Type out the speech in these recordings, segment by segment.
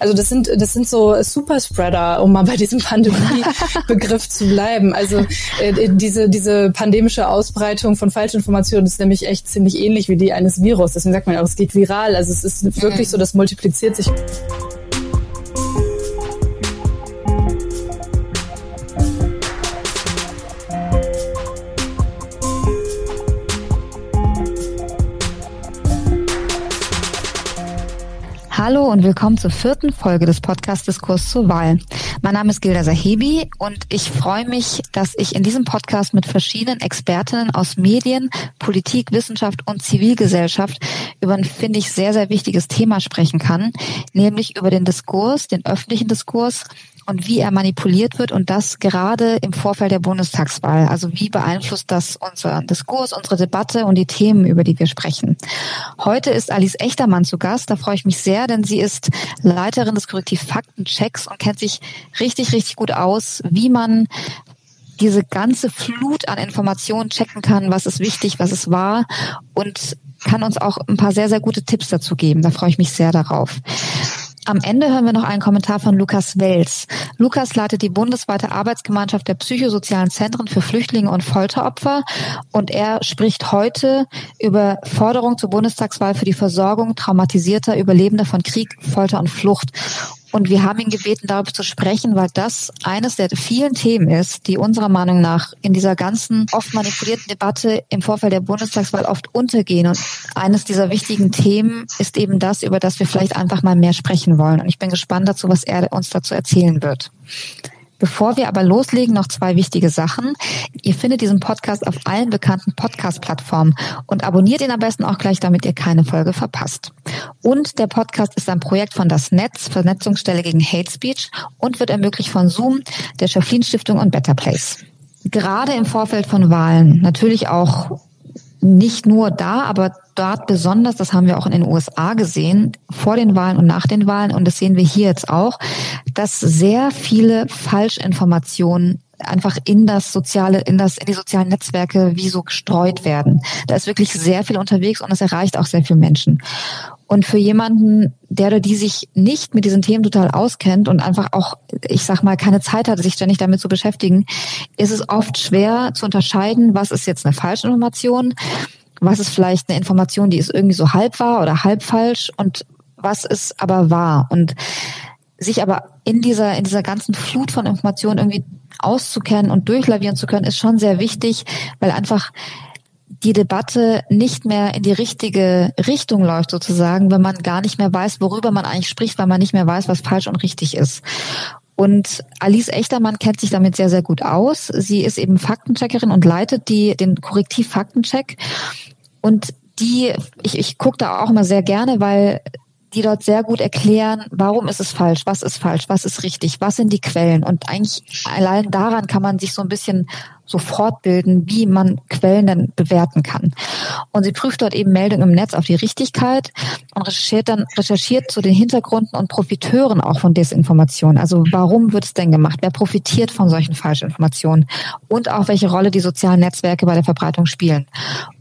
Also das sind das sind so Superspreader, um mal bei diesem Pandemie-Begriff zu bleiben. Also äh, diese diese pandemische Ausbreitung von Falschinformationen ist nämlich echt ziemlich ähnlich wie die eines Virus. Deswegen sagt man auch, es geht viral. Also es ist wirklich so, das multipliziert sich. Hallo und willkommen zur vierten Folge des Podcasts Diskurs zur Wahl. Mein Name ist Gilda Sahebi und ich freue mich, dass ich in diesem Podcast mit verschiedenen Expertinnen aus Medien, Politik, Wissenschaft und Zivilgesellschaft über ein, finde ich, sehr, sehr wichtiges Thema sprechen kann, nämlich über den Diskurs, den öffentlichen Diskurs und wie er manipuliert wird und das gerade im Vorfeld der Bundestagswahl. Also wie beeinflusst das unser Diskurs, unsere Debatte und die Themen, über die wir sprechen. Heute ist Alice Echtermann zu Gast. Da freue ich mich sehr, denn sie ist Leiterin des Korrektiv Faktenchecks und kennt sich richtig, richtig gut aus, wie man diese ganze Flut an Informationen checken kann, was ist wichtig, was ist wahr und kann uns auch ein paar sehr, sehr gute Tipps dazu geben. Da freue ich mich sehr darauf. Am Ende hören wir noch einen Kommentar von Lukas Wels. Lukas leitet die bundesweite Arbeitsgemeinschaft der psychosozialen Zentren für Flüchtlinge und Folteropfer und er spricht heute über Forderungen zur Bundestagswahl für die Versorgung traumatisierter Überlebender von Krieg, Folter und Flucht. Und wir haben ihn gebeten, darüber zu sprechen, weil das eines der vielen Themen ist, die unserer Meinung nach in dieser ganzen oft manipulierten Debatte im Vorfeld der Bundestagswahl oft untergehen. Und eines dieser wichtigen Themen ist eben das, über das wir vielleicht einfach mal mehr sprechen wollen. Und ich bin gespannt dazu, was er uns dazu erzählen wird. Bevor wir aber loslegen, noch zwei wichtige Sachen. Ihr findet diesen Podcast auf allen bekannten Podcast-Plattformen und abonniert ihn am besten auch gleich, damit ihr keine Folge verpasst. Und der Podcast ist ein Projekt von das Netz, Vernetzungsstelle gegen Hate Speech und wird ermöglicht von Zoom, der Schöpflin Stiftung und Better Place. Gerade im Vorfeld von Wahlen, natürlich auch nicht nur da, aber dort besonders, das haben wir auch in den USA gesehen, vor den Wahlen und nach den Wahlen, und das sehen wir hier jetzt auch, dass sehr viele Falschinformationen einfach in das soziale, in das, in die sozialen Netzwerke wie so gestreut werden. Da ist wirklich sehr viel unterwegs und es erreicht auch sehr viele Menschen. Und für jemanden, der oder die sich nicht mit diesen Themen total auskennt und einfach auch, ich sag mal, keine Zeit hat, sich ständig damit zu beschäftigen, ist es oft schwer zu unterscheiden, was ist jetzt eine Falschinformation, was ist vielleicht eine Information, die ist irgendwie so halb wahr oder halb falsch und was ist aber wahr. Und sich aber in dieser, in dieser ganzen Flut von Informationen irgendwie auszukennen und durchlavieren zu können, ist schon sehr wichtig, weil einfach die Debatte nicht mehr in die richtige Richtung läuft sozusagen, wenn man gar nicht mehr weiß, worüber man eigentlich spricht, weil man nicht mehr weiß, was falsch und richtig ist. Und Alice Echtermann kennt sich damit sehr, sehr gut aus. Sie ist eben Faktencheckerin und leitet die, den Korrektiv-Faktencheck. Und die, ich, ich gucke da auch immer sehr gerne, weil die dort sehr gut erklären, warum ist es falsch, was ist falsch, was ist richtig, was sind die Quellen. Und eigentlich allein daran kann man sich so ein bisschen so fortbilden, wie man Quellen dann bewerten kann. Und sie prüft dort eben Meldungen im Netz auf die Richtigkeit und recherchiert dann, recherchiert zu den Hintergründen und Profiteuren auch von Desinformation. Also warum wird es denn gemacht? Wer profitiert von solchen Falschinformationen? Und auch welche Rolle die sozialen Netzwerke bei der Verbreitung spielen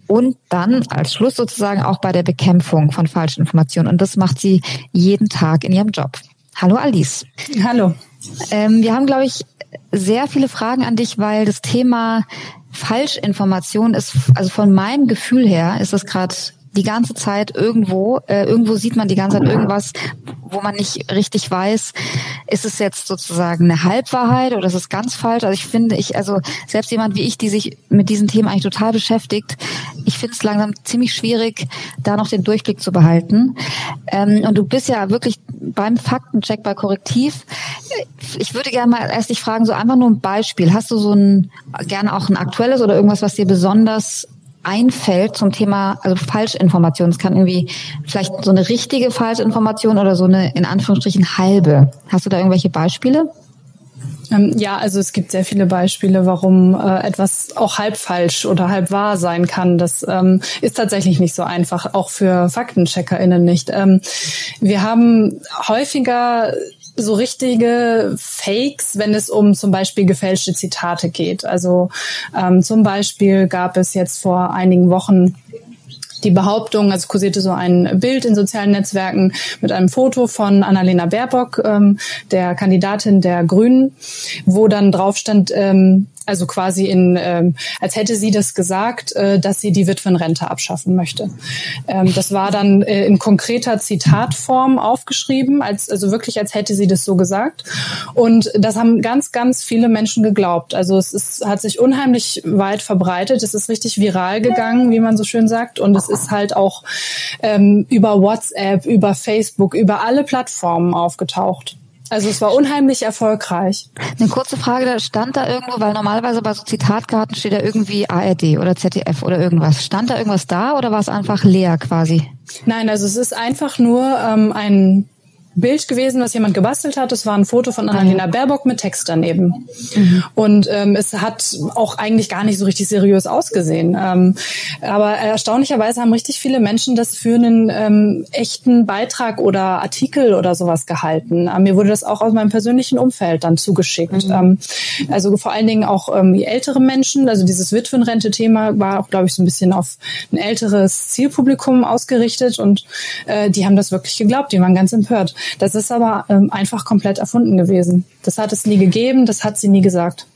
und dann als Schluss sozusagen auch bei der Bekämpfung von falschen Informationen. Und das macht sie jeden Tag in ihrem Job. Hallo Alice. Hallo. Ähm, wir haben, glaube ich, sehr viele Fragen an dich, weil das Thema Falschinformation ist, also von meinem Gefühl her, ist das gerade die ganze Zeit irgendwo, äh, irgendwo sieht man die ganze Zeit irgendwas, wo man nicht richtig weiß, ist es jetzt sozusagen eine Halbwahrheit oder ist es ganz falsch? Also ich finde, ich, also selbst jemand wie ich, die sich mit diesen Themen eigentlich total beschäftigt, ich finde es langsam ziemlich schwierig, da noch den Durchblick zu behalten. Ähm, und du bist ja wirklich beim Faktencheck bei Korrektiv. Ich würde gerne mal erst dich fragen, so einfach nur ein Beispiel. Hast du so ein, gerne auch ein aktuelles oder irgendwas, was dir besonders einfällt zum Thema also Falschinformation. Es kann irgendwie vielleicht so eine richtige Falschinformation oder so eine in Anführungsstrichen halbe. Hast du da irgendwelche Beispiele? Ähm, ja, also es gibt sehr viele Beispiele, warum äh, etwas auch halb falsch oder halb wahr sein kann. Das ähm, ist tatsächlich nicht so einfach, auch für FaktencheckerInnen nicht. Ähm, wir haben häufiger so richtige Fakes, wenn es um zum Beispiel gefälschte Zitate geht. Also ähm, zum Beispiel gab es jetzt vor einigen Wochen die Behauptung, also kursierte so ein Bild in sozialen Netzwerken mit einem Foto von Annalena Baerbock, ähm, der Kandidatin der Grünen, wo dann drauf stand, ähm, also quasi in, ähm, als hätte sie das gesagt, äh, dass sie die Witwenrente abschaffen möchte. Ähm, das war dann äh, in konkreter Zitatform aufgeschrieben, als also wirklich als hätte sie das so gesagt. Und das haben ganz, ganz viele Menschen geglaubt. Also es ist, hat sich unheimlich weit verbreitet. Es ist richtig viral gegangen, wie man so schön sagt. Und es ist halt auch ähm, über WhatsApp, über Facebook, über alle Plattformen aufgetaucht. Also es war unheimlich erfolgreich. Eine kurze Frage, da stand da irgendwo, weil normalerweise bei so Zitatkarten steht da irgendwie ARD oder ZDF oder irgendwas. Stand da irgendwas da oder war es einfach leer quasi? Nein, also es ist einfach nur ähm, ein Bild gewesen, was jemand gebastelt hat. Es war ein Foto von Annalena Baerbock mit Text daneben. Mhm. Und ähm, es hat auch eigentlich gar nicht so richtig seriös ausgesehen. Ähm, aber erstaunlicherweise haben richtig viele Menschen das für einen ähm, echten Beitrag oder Artikel oder sowas gehalten. Ähm, mir wurde das auch aus meinem persönlichen Umfeld dann zugeschickt. Mhm. Ähm, also vor allen Dingen auch ähm, ältere Menschen. Also dieses Witwenrente-Thema war auch, glaube ich, so ein bisschen auf ein älteres Zielpublikum ausgerichtet. Und äh, die haben das wirklich geglaubt. Die waren ganz empört. Das ist aber ähm, einfach komplett erfunden gewesen. Das hat es nie gegeben, das hat sie nie gesagt.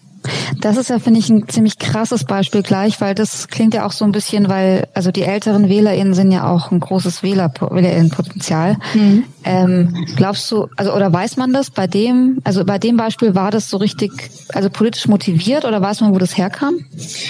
Das ist ja, finde ich, ein ziemlich krasses Beispiel gleich, weil das klingt ja auch so ein bisschen, weil, also die älteren WählerInnen sind ja auch ein großes Wähler, WählerInnenpotenzial. Mhm. Ähm, glaubst du, also oder weiß man das bei dem, also bei dem Beispiel war das so richtig, also politisch motiviert oder weiß man, wo das herkam?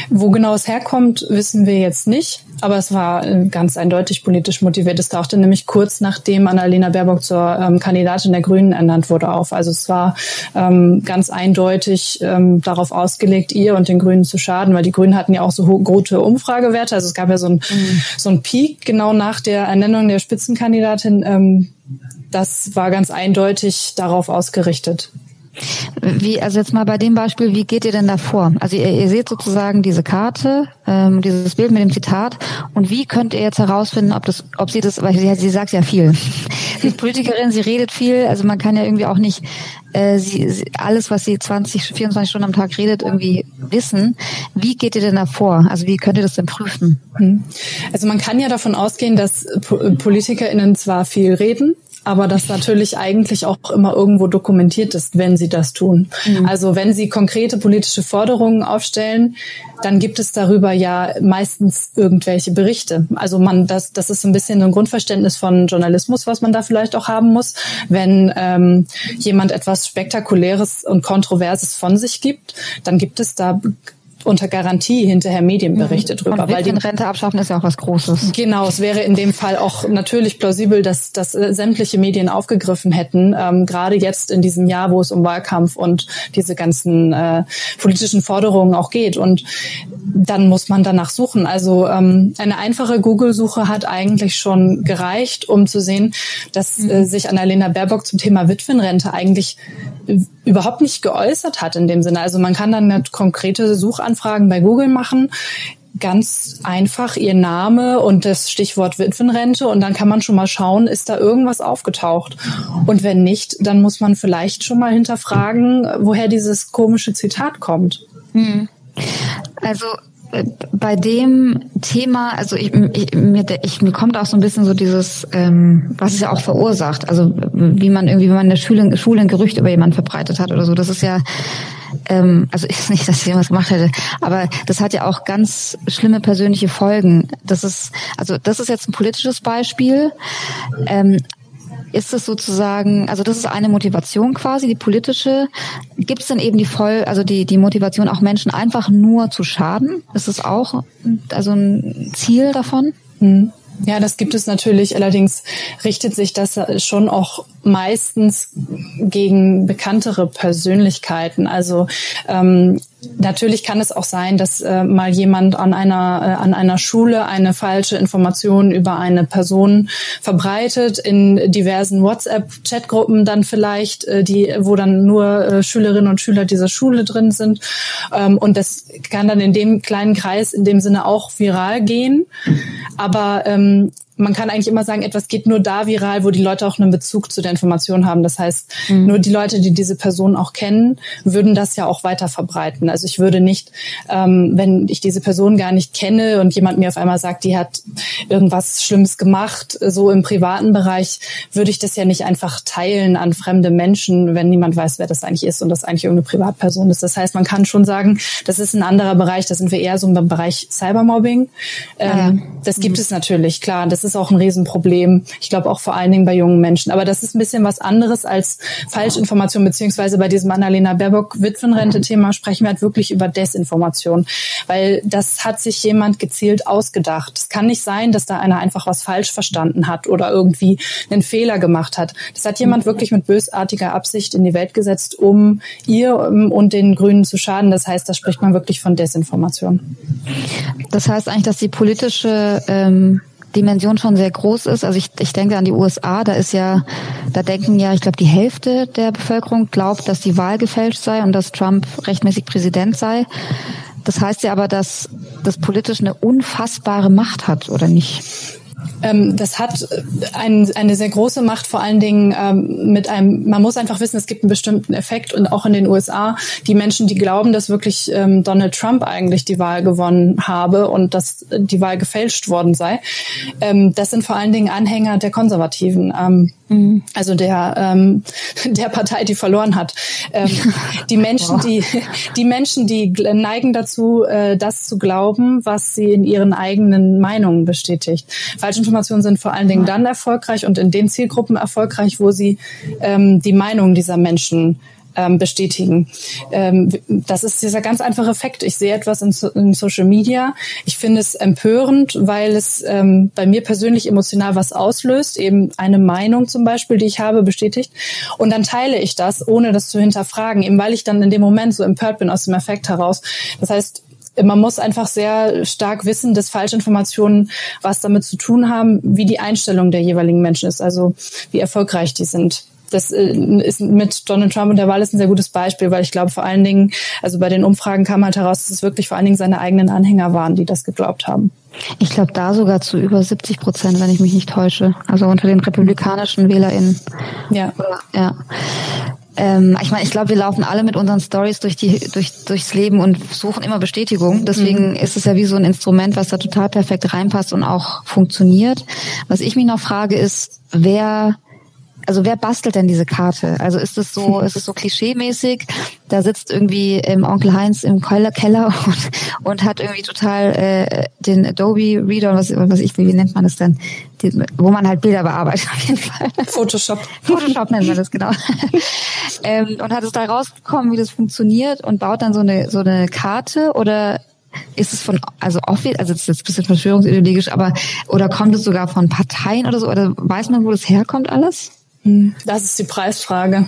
Wo genau es herkommt, wissen wir jetzt nicht. Aber es war äh, ganz eindeutig politisch motiviert. Es tauchte nämlich kurz nachdem Annalena Baerbock zur ähm, Kandidatin der Grünen ernannt wurde auf. Also es war ähm, ganz eindeutig ähm, darauf ausgelegt, ihr und den Grünen zu schaden, weil die Grünen hatten ja auch so gute Umfragewerte. Also es gab ja so ein mhm. so Peak genau nach der Ernennung der Spitzenkandidatin. Ähm, das war ganz eindeutig darauf ausgerichtet. Wie, also jetzt mal bei dem Beispiel, wie geht ihr denn da vor? Also ihr, ihr seht sozusagen diese Karte, ähm, dieses Bild mit dem Zitat und wie könnt ihr jetzt herausfinden, ob das, ob sie das, weil sie, sie sagt ja viel. Sie ist Politikerin, sie redet viel, also man kann ja irgendwie auch nicht äh, sie, sie, alles, was sie 20, 24 Stunden am Tag redet, irgendwie wissen. Wie geht ihr denn da vor? Also wie könnt ihr das denn prüfen? Hm. Also man kann ja davon ausgehen, dass PolitikerInnen zwar viel reden, aber das natürlich eigentlich auch immer irgendwo dokumentiert ist, wenn sie das tun. Mhm. Also wenn sie konkrete politische Forderungen aufstellen, dann gibt es darüber ja meistens irgendwelche Berichte. Also man, das, das ist ein bisschen ein Grundverständnis von Journalismus, was man da vielleicht auch haben muss. Wenn ähm, jemand etwas Spektakuläres und Kontroverses von sich gibt, dann gibt es da unter Garantie hinterher Medienberichte mhm. drüber. weil die Rente abschaffen ist ja auch was Großes. Genau, es wäre in dem Fall auch natürlich plausibel, dass, dass äh, sämtliche Medien aufgegriffen hätten, ähm, gerade jetzt in diesem Jahr, wo es um Wahlkampf und diese ganzen äh, politischen Forderungen auch geht. Und dann muss man danach suchen. Also ähm, eine einfache Google-Suche hat eigentlich schon gereicht, um zu sehen, dass äh, mhm. sich Annalena Baerbock zum Thema Witwenrente eigentlich überhaupt nicht geäußert hat in dem Sinne. Also man kann dann eine konkrete Suchanfragen bei Google machen, ganz einfach ihr Name und das Stichwort Witwenrente und dann kann man schon mal schauen, ist da irgendwas aufgetaucht. Und wenn nicht, dann muss man vielleicht schon mal hinterfragen, woher dieses komische Zitat kommt. Hm. Also bei dem Thema, also ich, ich, mir, ich, mir kommt auch so ein bisschen so dieses, ähm, was es ja auch verursacht, also wie man irgendwie, wenn man in der Schule, Schule ein Gerücht über jemanden verbreitet hat oder so, das ist ja, ähm, also nicht, dass ich irgendwas gemacht hätte, aber das hat ja auch ganz schlimme persönliche Folgen. Das ist, also das ist jetzt ein politisches Beispiel, ähm, ist es sozusagen, also das ist eine Motivation quasi, die politische. Gibt es denn eben die voll, also die, die Motivation, auch Menschen einfach nur zu schaden? Ist es auch also ein Ziel davon? Hm. Ja, das gibt es natürlich. Allerdings richtet sich das schon auch meistens gegen bekanntere Persönlichkeiten. Also ähm, natürlich kann es auch sein, dass äh, mal jemand an einer äh, an einer Schule eine falsche Information über eine Person verbreitet in diversen WhatsApp-Chatgruppen dann vielleicht, äh, die wo dann nur äh, Schülerinnen und Schüler dieser Schule drin sind ähm, und das kann dann in dem kleinen Kreis in dem Sinne auch viral gehen. Aber ähm, man kann eigentlich immer sagen, etwas geht nur da viral, wo die Leute auch einen Bezug zu der Information haben. Das heißt, mhm. nur die Leute, die diese Person auch kennen, würden das ja auch weiter verbreiten. Also ich würde nicht, ähm, wenn ich diese Person gar nicht kenne und jemand mir auf einmal sagt, die hat irgendwas Schlimmes gemacht, so im privaten Bereich, würde ich das ja nicht einfach teilen an fremde Menschen, wenn niemand weiß, wer das eigentlich ist und das eigentlich irgendeine Privatperson ist. Das heißt, man kann schon sagen, das ist ein anderer Bereich, da sind wir eher so im Bereich Cybermobbing. Ähm, ah ja. Das gibt mhm. es natürlich, klar. Das ist auch ein Riesenproblem. Ich glaube auch vor allen Dingen bei jungen Menschen. Aber das ist ein bisschen was anderes als Falschinformation, beziehungsweise bei diesem Annalena Baerbock-Witwenrente-Thema sprechen wir halt wirklich über Desinformation. Weil das hat sich jemand gezielt ausgedacht. Es kann nicht sein, dass da einer einfach was falsch verstanden hat oder irgendwie einen Fehler gemacht hat. Das hat jemand wirklich mit bösartiger Absicht in die Welt gesetzt, um ihr und den Grünen zu schaden. Das heißt, da spricht man wirklich von Desinformation. Das heißt eigentlich, dass die politische ähm, Dimension schon sehr groß ist. Also ich, ich denke an die USA, da ist ja, da denken ja, ich glaube, die Hälfte der Bevölkerung glaubt, dass die Wahl gefälscht sei und dass Trump rechtmäßig Präsident sei. Das heißt ja aber, dass das politisch eine unfassbare Macht hat, oder nicht? Ähm, das hat ein, eine sehr große Macht, vor allen Dingen ähm, mit einem, man muss einfach wissen, es gibt einen bestimmten Effekt und auch in den USA, die Menschen, die glauben, dass wirklich ähm, Donald Trump eigentlich die Wahl gewonnen habe und dass die Wahl gefälscht worden sei, ähm, das sind vor allen Dingen Anhänger der Konservativen. Ähm, mhm. also der ähm, der Partei, die verloren hat. Die Menschen, die die Menschen, die neigen dazu, äh, das zu glauben, was sie in ihren eigenen Meinungen bestätigt. Falschinformationen sind vor allen Dingen dann erfolgreich und in den Zielgruppen erfolgreich, wo sie ähm, die Meinung dieser Menschen ähm, bestätigen. Ähm, das ist dieser ganz einfache Effekt. Ich sehe etwas in, so in Social Media. Ich finde es empörend, weil es ähm, bei mir persönlich emotional was auslöst, eben eine Meinung zum Beispiel, die ich habe, bestätigt. Und dann teile ich das, ohne das zu hinterfragen, eben weil ich dann in dem Moment so empört bin aus dem Effekt heraus. Das heißt, man muss einfach sehr stark wissen, dass Falschinformationen was damit zu tun haben, wie die Einstellung der jeweiligen Menschen ist, also wie erfolgreich die sind das äh, ist mit Donald Trump und der Wahl ist ein sehr gutes Beispiel, weil ich glaube vor allen Dingen, also bei den Umfragen kam halt heraus, dass es wirklich vor allen Dingen seine eigenen Anhänger waren, die das geglaubt haben. Ich glaube da sogar zu über 70 Prozent, wenn ich mich nicht täusche. Also unter den republikanischen WählerInnen. Ja. Ja. Ähm, ich meine, ich glaube, wir laufen alle mit unseren Stories durch die durch durchs Leben und suchen immer Bestätigung. Deswegen mhm. ist es ja wie so ein Instrument, was da total perfekt reinpasst und auch funktioniert. Was ich mich noch frage, ist, wer also wer bastelt denn diese Karte? Also ist es so, ist es so klischeemäßig? Da sitzt irgendwie ähm, Onkel Heinz im Keller und, und hat irgendwie total äh, den Adobe Reader, was, was ich, wie nennt man das denn? Die, wo man halt Bilder bearbeitet auf jeden Fall. Photoshop. Photoshop nennt man das genau. ähm, und hat es da rausgekommen, wie das funktioniert und baut dann so eine so eine Karte oder ist es von, also offiziell, also das ist jetzt ein bisschen verschwörungsideologisch, aber oder kommt es sogar von Parteien oder so? Oder weiß man, wo das herkommt alles? Hm, das ist die Preisfrage.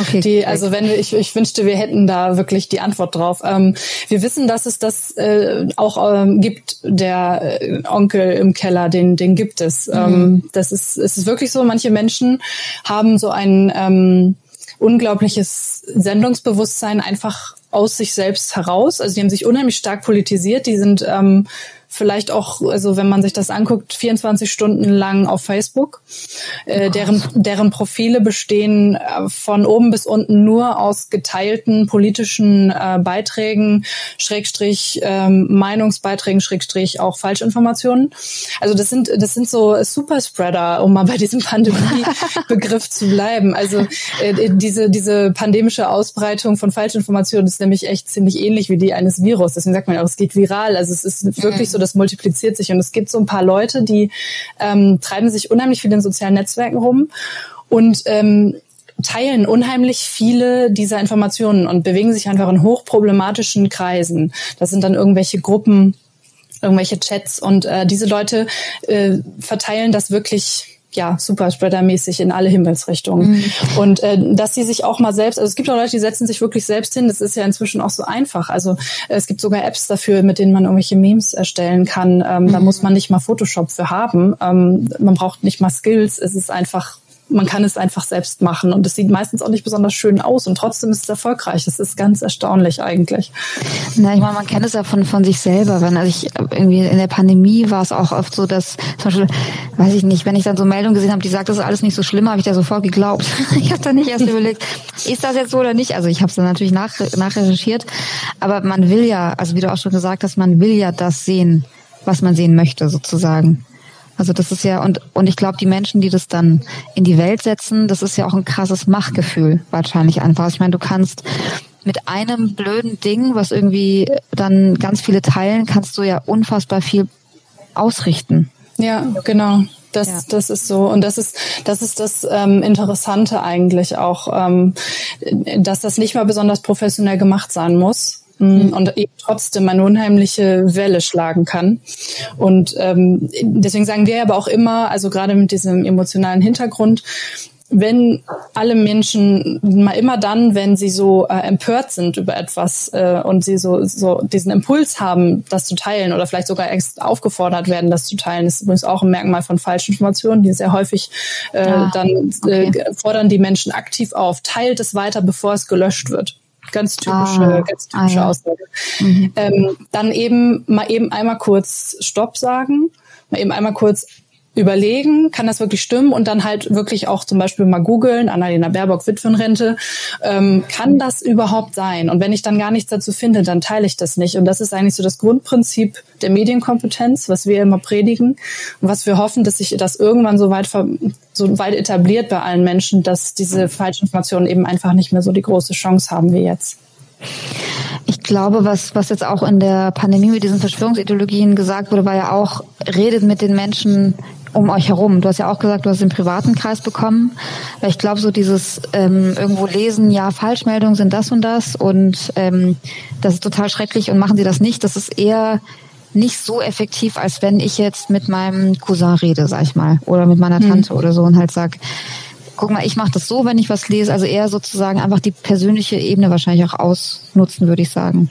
Okay, die, also wenn wir, ich, ich wünschte, wir hätten da wirklich die Antwort drauf. Ähm, wir wissen, dass es das äh, auch ähm, gibt, der äh, Onkel im Keller, den, den gibt es. Mhm. Ähm, das ist, es ist wirklich so, manche Menschen haben so ein ähm, unglaubliches Sendungsbewusstsein einfach aus sich selbst heraus. Also die haben sich unheimlich stark politisiert, die sind ähm, vielleicht auch, also wenn man sich das anguckt, 24 Stunden lang auf Facebook. Äh, deren, deren Profile bestehen äh, von oben bis unten nur aus geteilten politischen äh, Beiträgen, Schrägstrich ähm, Meinungsbeiträgen, Schrägstrich auch Falschinformationen. Also das sind das sind so Superspreader, um mal bei diesem Pandemie-Begriff zu bleiben. Also äh, diese diese pandemische Ausbreitung von Falschinformationen ist nämlich echt ziemlich ähnlich wie die eines Virus. Deswegen sagt man auch, es geht viral. Also es ist wirklich so das multipliziert sich. Und es gibt so ein paar Leute, die ähm, treiben sich unheimlich viel in sozialen Netzwerken rum und ähm, teilen unheimlich viele dieser Informationen und bewegen sich einfach in hochproblematischen Kreisen. Das sind dann irgendwelche Gruppen, irgendwelche Chats und äh, diese Leute äh, verteilen das wirklich ja, Superspreader-mäßig in alle Himmelsrichtungen. Mhm. Und äh, dass sie sich auch mal selbst, also es gibt auch Leute, die setzen sich wirklich selbst hin, das ist ja inzwischen auch so einfach. Also äh, es gibt sogar Apps dafür, mit denen man irgendwelche Memes erstellen kann. Ähm, mhm. Da muss man nicht mal Photoshop für haben. Ähm, man braucht nicht mal Skills. Es ist einfach man kann es einfach selbst machen und es sieht meistens auch nicht besonders schön aus und trotzdem ist es erfolgreich. Es ist ganz erstaunlich eigentlich. Na, ich meine, man kennt es ja von, von sich selber. Wenn, also ich irgendwie in der Pandemie war es auch oft so, dass zum Beispiel, weiß ich nicht, wenn ich dann so Meldungen gesehen habe, die sagt, das ist alles nicht so schlimm, habe ich da sofort geglaubt. ich habe dann nicht erst überlegt, ist das jetzt so oder nicht? Also ich habe es dann natürlich nach, nachrecherchiert, aber man will ja, also wie du auch schon gesagt hast, man will ja das sehen, was man sehen möchte, sozusagen. Also das ist ja, und, und ich glaube, die Menschen, die das dann in die Welt setzen, das ist ja auch ein krasses Machtgefühl wahrscheinlich einfach. Ich meine, du kannst mit einem blöden Ding, was irgendwie dann ganz viele teilen, kannst du ja unfassbar viel ausrichten. Ja, genau. Das, ja. das ist so. Und das ist, das ist das ähm, Interessante eigentlich auch, ähm, dass das nicht mal besonders professionell gemacht sein muss, Mhm. und eben trotzdem eine unheimliche Welle schlagen kann. Und ähm, deswegen sagen wir aber auch immer, also gerade mit diesem emotionalen Hintergrund, wenn alle Menschen mal immer dann, wenn sie so äh, empört sind über etwas äh, und sie so, so diesen Impuls haben, das zu teilen oder vielleicht sogar erst aufgefordert werden, das zu teilen, ist übrigens auch ein Merkmal von falschen Informationen, die sehr häufig äh, ah, dann äh, okay. fordern die Menschen aktiv auf, teilt es weiter, bevor es gelöscht wird. Ganz typische, ah, ganz typische ah, ja. Aussage. Mhm. Ähm, dann eben mal eben einmal kurz Stopp sagen, mal eben einmal kurz überlegen, kann das wirklich stimmen und dann halt wirklich auch zum Beispiel mal googeln, Annalena Baerbock Witwenrente, ähm, kann das überhaupt sein? Und wenn ich dann gar nichts dazu finde, dann teile ich das nicht. Und das ist eigentlich so das Grundprinzip der Medienkompetenz, was wir immer predigen und was wir hoffen, dass sich das irgendwann so weit, so weit etabliert bei allen Menschen, dass diese Falschinformationen eben einfach nicht mehr so die große Chance haben wie jetzt. Ich glaube, was, was jetzt auch in der Pandemie mit diesen Verschwörungsideologien gesagt wurde, war ja auch, redet mit den Menschen um euch herum. Du hast ja auch gesagt, du hast den privaten Kreis bekommen. Weil ich glaube, so dieses ähm, irgendwo lesen, ja, Falschmeldungen sind das und das und ähm, das ist total schrecklich und machen sie das nicht, das ist eher nicht so effektiv, als wenn ich jetzt mit meinem Cousin rede, sag ich mal, oder mit meiner hm. Tante hm. oder so und halt sag, guck mal, ich mache das so, wenn ich was lese, also eher sozusagen einfach die persönliche Ebene wahrscheinlich auch ausnutzen, würde ich sagen.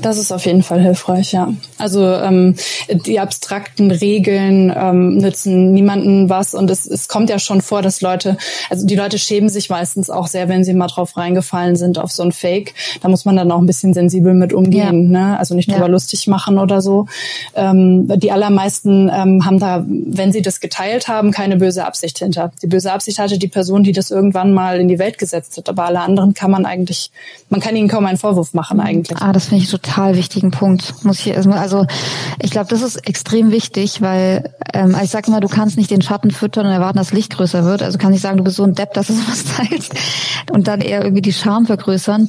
Das ist auf jeden Fall hilfreich, ja. Also ähm, die abstrakten Regeln ähm, nützen niemanden was und es, es kommt ja schon vor, dass Leute, also die Leute schämen sich meistens auch sehr, wenn sie mal drauf reingefallen sind auf so ein Fake. Da muss man dann auch ein bisschen sensibel mit umgehen, ja. ne? Also nicht drüber ja. lustig machen oder so. Ähm, die allermeisten ähm, haben da, wenn sie das geteilt haben, keine böse Absicht hinter. Die böse Absicht hatte die Person, die das irgendwann mal in die Welt gesetzt hat. Aber alle anderen kann man eigentlich, man kann ihnen kaum einen Vorwurf machen eigentlich. Ah, das finde ich total total wichtigen Punkt. Muss ich also ich glaube, das ist extrem wichtig, weil ähm, also ich sage immer, du kannst nicht den Schatten füttern und erwarten, dass Licht größer wird. Also kann ich sagen, du bist so ein Depp, dass du sowas teilst und dann eher irgendwie die Charme vergrößern.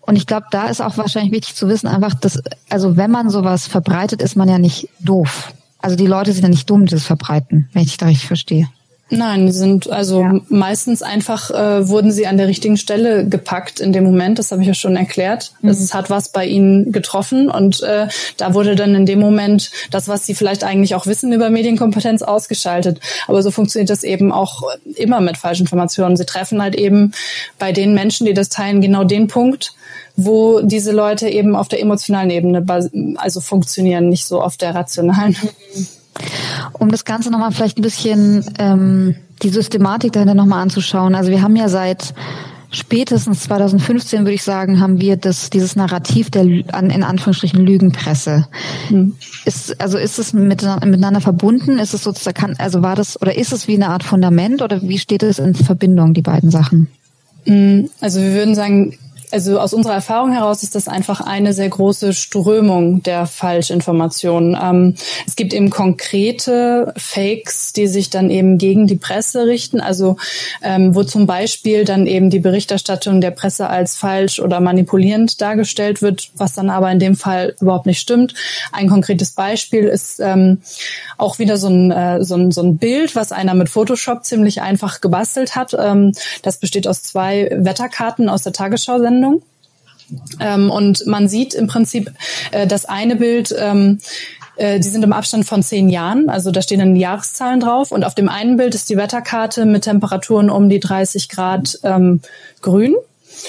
Und ich glaube, da ist auch wahrscheinlich wichtig zu wissen, einfach, dass also wenn man sowas verbreitet, ist man ja nicht doof. Also die Leute sind ja nicht dumm, die das verbreiten, wenn ich da richtig verstehe. Nein, sind also ja. meistens einfach äh, wurden sie an der richtigen Stelle gepackt in dem Moment. Das habe ich ja schon erklärt. Mhm. Es hat was bei ihnen getroffen und äh, da wurde dann in dem Moment das, was sie vielleicht eigentlich auch wissen über Medienkompetenz, ausgeschaltet. Aber so funktioniert das eben auch immer mit Falschinformationen. Sie treffen halt eben bei den Menschen, die das teilen, genau den Punkt, wo diese Leute eben auf der emotionalen Ebene also funktionieren, nicht so auf der rationalen. Mhm. Um das Ganze nochmal vielleicht ein bisschen ähm, die Systematik dahinter nochmal anzuschauen. Also wir haben ja seit spätestens 2015 würde ich sagen, haben wir das dieses Narrativ der in Anführungsstrichen Lügenpresse. Mhm. Ist also ist es miteinander verbunden? Ist es sozusagen also war das oder ist es wie eine Art Fundament oder wie steht es in Verbindung die beiden Sachen? Hm, also wir würden sagen, also aus unserer Erfahrung heraus ist das einfach eine sehr große Strömung der Falschinformationen. Ähm, es gibt eben konkrete Fakes, die sich dann eben gegen die Presse richten, also ähm, wo zum Beispiel dann eben die Berichterstattung der Presse als falsch oder manipulierend dargestellt wird, was dann aber in dem Fall überhaupt nicht stimmt. Ein konkretes Beispiel ist ähm, auch wieder so ein, äh, so, ein, so ein Bild, was einer mit Photoshop ziemlich einfach gebastelt hat. Ähm, das besteht aus zwei Wetterkarten aus der Tagesschau-Sendung Sendung. Ähm, und man sieht im Prinzip äh, das eine Bild, ähm, äh, die sind im Abstand von zehn Jahren, also da stehen dann die Jahreszahlen drauf. Und auf dem einen Bild ist die Wetterkarte mit Temperaturen um die 30 Grad ähm, grün.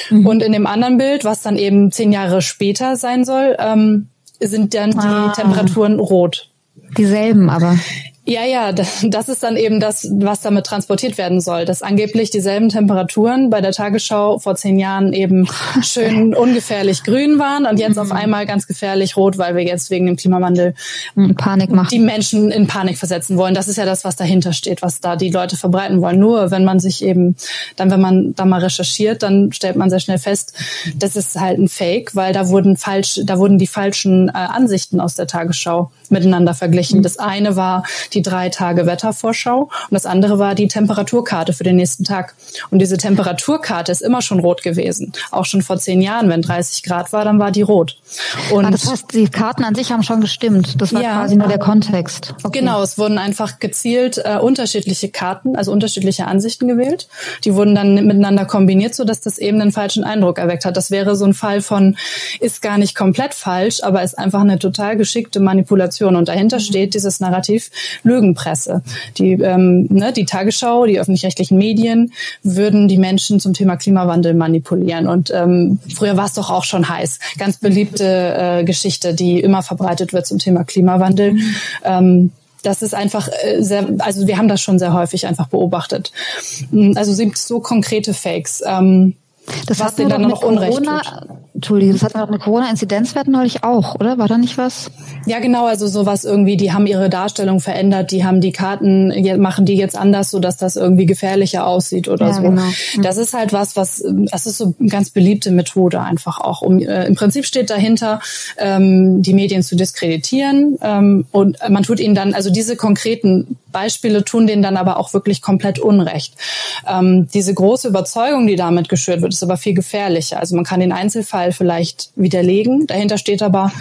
Mhm. Und in dem anderen Bild, was dann eben zehn Jahre später sein soll, ähm, sind dann die ah. Temperaturen rot. Dieselben aber. Ja, ja, das ist dann eben das, was damit transportiert werden soll. Dass angeblich dieselben Temperaturen bei der Tagesschau vor zehn Jahren eben schön ungefährlich grün waren und jetzt auf mhm. einmal ganz gefährlich rot, weil wir jetzt wegen dem Klimawandel Panik machen. die Menschen in Panik versetzen wollen. Das ist ja das, was dahinter steht, was da die Leute verbreiten wollen. Nur wenn man sich eben, dann wenn man da mal recherchiert, dann stellt man sehr schnell fest, das ist halt ein Fake, weil da wurden falsch, da wurden die falschen äh, Ansichten aus der Tagesschau miteinander verglichen. Mhm. Das eine war die drei Tage Wettervorschau und das andere war die Temperaturkarte für den nächsten Tag. Und diese Temperaturkarte ist immer schon rot gewesen. Auch schon vor zehn Jahren, wenn 30 Grad war, dann war die rot. Und ah, das heißt, die Karten an sich haben schon gestimmt. Das war ja, quasi nur der Kontext. Okay. Genau, es wurden einfach gezielt äh, unterschiedliche Karten, also unterschiedliche Ansichten gewählt. Die wurden dann miteinander kombiniert, so dass das eben den falschen Eindruck erweckt hat. Das wäre so ein Fall von, ist gar nicht komplett falsch, aber ist einfach eine total geschickte Manipulation. Und dahinter mhm. steht dieses Narrativ Lügenpresse. Die, ähm, ne, die Tagesschau, die öffentlich-rechtlichen Medien würden die Menschen zum Thema Klimawandel manipulieren. Und ähm, früher war es doch auch schon heiß. Ganz beliebte äh, Geschichte, die immer verbreitet wird zum Thema Klimawandel. Mhm. Ähm, das ist einfach äh, sehr, also wir haben das schon sehr häufig einfach beobachtet. Also sind so konkrete Fakes. Ähm, das was denen dann noch Unrecht Corona, tut. Entschuldige, das hatten wir mit Corona-Inzidenzwerten neulich auch, oder? War da nicht was? Ja, genau, also sowas irgendwie, die haben ihre Darstellung verändert, die haben die Karten, machen die jetzt anders, so dass das irgendwie gefährlicher aussieht oder ja, so. Genau. Mhm. Das ist halt was, was, das ist so eine ganz beliebte Methode einfach auch. Um, äh, Im Prinzip steht dahinter, ähm, die Medien zu diskreditieren ähm, und man tut ihnen dann, also diese konkreten Beispiele tun denen dann aber auch wirklich komplett Unrecht. Ähm, diese große Überzeugung, die damit geschürt wird, ist aber viel gefährlicher. Also man kann den Einzelfall vielleicht widerlegen. Dahinter steht aber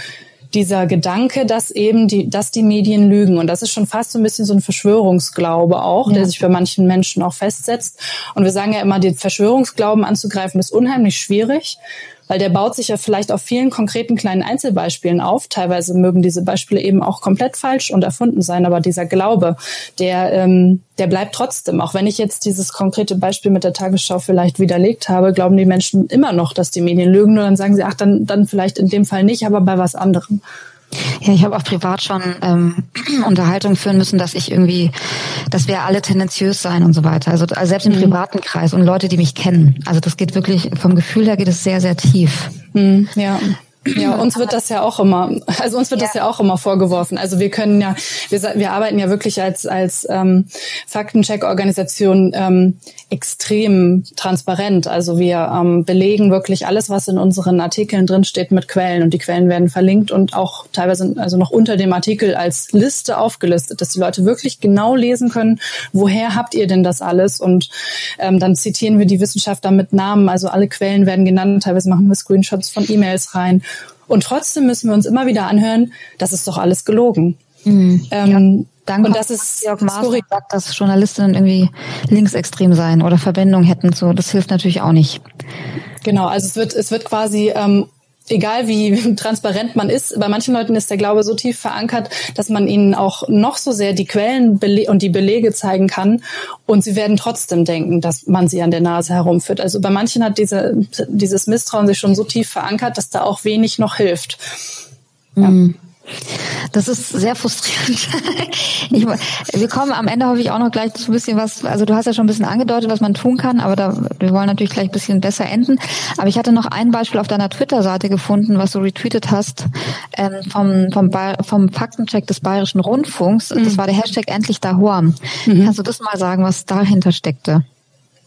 dieser Gedanke, dass eben die, dass die Medien lügen. Und das ist schon fast so ein bisschen so ein Verschwörungsglaube auch, ja. der sich für manchen Menschen auch festsetzt. Und wir sagen ja immer, den Verschwörungsglauben anzugreifen ist unheimlich schwierig, weil der baut sich ja vielleicht auf vielen konkreten kleinen Einzelbeispielen auf. Teilweise mögen diese Beispiele eben auch komplett falsch und erfunden sein, aber dieser Glaube, der, ähm, der bleibt trotzdem. Auch wenn ich jetzt dieses konkrete Beispiel mit der Tagesschau vielleicht widerlegt habe, glauben die Menschen immer noch, dass die Medien lügen. Nur dann sagen sie, ach, dann, dann vielleicht in dem Fall nicht, aber bei was anderem. Ja, ich habe auch privat schon ähm, Unterhaltungen führen müssen, dass ich irgendwie, dass wir alle tendenziös sein und so weiter. Also, also selbst im mhm. privaten Kreis und Leute, die mich kennen. Also das geht wirklich, vom Gefühl her geht es sehr, sehr tief. Mhm, ja. Ja, uns wird das ja auch immer, also uns wird ja. das ja auch immer vorgeworfen. Also wir können ja, wir, wir arbeiten ja wirklich als als ähm, Faktencheck-Organisation ähm, extrem transparent. Also wir ähm, belegen wirklich alles, was in unseren Artikeln drin steht, mit Quellen und die Quellen werden verlinkt und auch teilweise also noch unter dem Artikel als Liste aufgelistet, dass die Leute wirklich genau lesen können, woher habt ihr denn das alles? Und ähm, dann zitieren wir die Wissenschaftler mit Namen. Also alle Quellen werden genannt. Teilweise machen wir Screenshots von E-Mails rein. Und trotzdem müssen wir uns immer wieder anhören, das ist doch alles gelogen. Mhm. Ähm, ja. Dann und das ist Jörg Maaßen sagt, dass Journalistinnen irgendwie linksextrem seien oder Verbindung hätten. So, das hilft natürlich auch nicht. Genau, also es wird es wird quasi ähm, egal wie transparent man ist, bei manchen Leuten ist der Glaube so tief verankert, dass man ihnen auch noch so sehr die Quellen und die Belege zeigen kann und sie werden trotzdem denken, dass man sie an der Nase herumführt. Also bei manchen hat diese, dieses Misstrauen sich schon so tief verankert, dass da auch wenig noch hilft. Ja. Mhm. Das ist sehr frustrierend. Ich, wir kommen am Ende hoffe ich auch noch gleich zu ein bisschen was, also du hast ja schon ein bisschen angedeutet, was man tun kann, aber da, wir wollen natürlich gleich ein bisschen besser enden. Aber ich hatte noch ein Beispiel auf deiner Twitter-Seite gefunden, was du retweetet hast, ähm, vom, vom, vom Faktencheck des Bayerischen Rundfunks. Mhm. Das war der Hashtag endlich Dahor. Mhm. Kannst du das mal sagen, was dahinter steckte?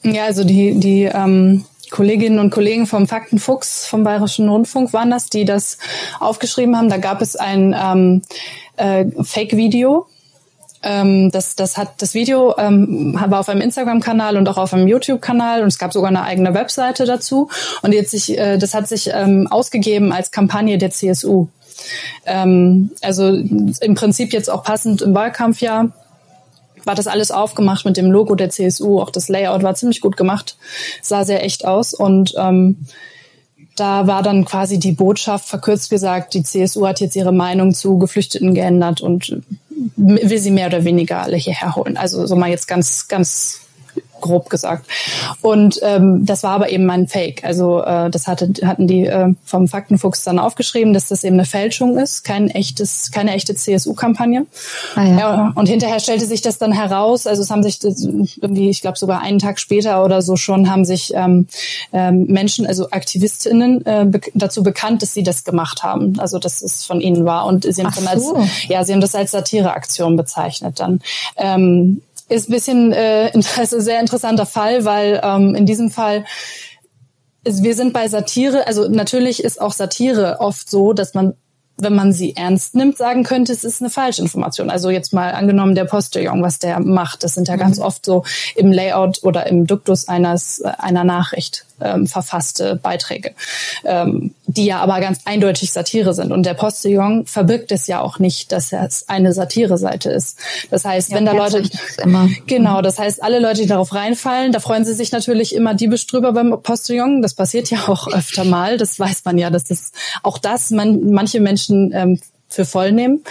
Ja, also die, die, ähm Kolleginnen und Kollegen vom Faktenfuchs vom Bayerischen Rundfunk waren das, die das aufgeschrieben haben. Da gab es ein ähm, äh, Fake-Video. Ähm, das, das hat das Video ähm, war auf einem Instagram-Kanal und auch auf einem YouTube-Kanal und es gab sogar eine eigene Webseite dazu. Und jetzt sich, äh, das hat sich ähm, ausgegeben als Kampagne der CSU. Ähm, also im Prinzip jetzt auch passend im Wahlkampfjahr war das alles aufgemacht mit dem Logo der CSU. Auch das Layout war ziemlich gut gemacht, sah sehr echt aus und ähm, da war dann quasi die Botschaft, verkürzt gesagt, die CSU hat jetzt ihre Meinung zu Geflüchteten geändert und will sie mehr oder weniger alle hierher holen. Also so mal jetzt ganz, ganz grob gesagt. Und ähm, das war aber eben ein Fake. Also äh, das hatte, hatten die äh, vom Faktenfuchs dann aufgeschrieben, dass das eben eine Fälschung ist, kein echtes, keine echte CSU-Kampagne. Ah, ja. ja. und hinterher stellte sich das dann heraus. Also es haben sich irgendwie, ich glaube sogar einen Tag später oder so schon, haben sich ähm, ähm, Menschen, also AktivistInnen, äh, be dazu bekannt, dass sie das gemacht haben. Also dass es von ihnen war. Und sie haben, Ach so. als, ja, sie haben das als Satireaktion bezeichnet dann. Ähm, ist ein bisschen äh, also sehr interessanter Fall, weil ähm, in diesem Fall wir sind bei Satire, also natürlich ist auch Satire oft so, dass man wenn man sie ernst nimmt, sagen könnte, es ist eine Falschinformation. Also jetzt mal angenommen der Postillon, was der macht, das sind ja mhm. ganz oft so im Layout oder im Duktus eines einer Nachricht ähm, verfasste Beiträge, ähm, die ja aber ganz eindeutig Satire sind. Und der Postillon verbirgt es ja auch nicht, dass es eine Satire-Seite ist. Das heißt, ja, wenn da Leute genau, das heißt, alle Leute, die darauf reinfallen, da freuen sie sich natürlich immer diebisch drüber beim Postillon. Das passiert ja auch öfter mal. Das weiß man ja, dass das auch das man, manche Menschen ähm, für voll nehmen.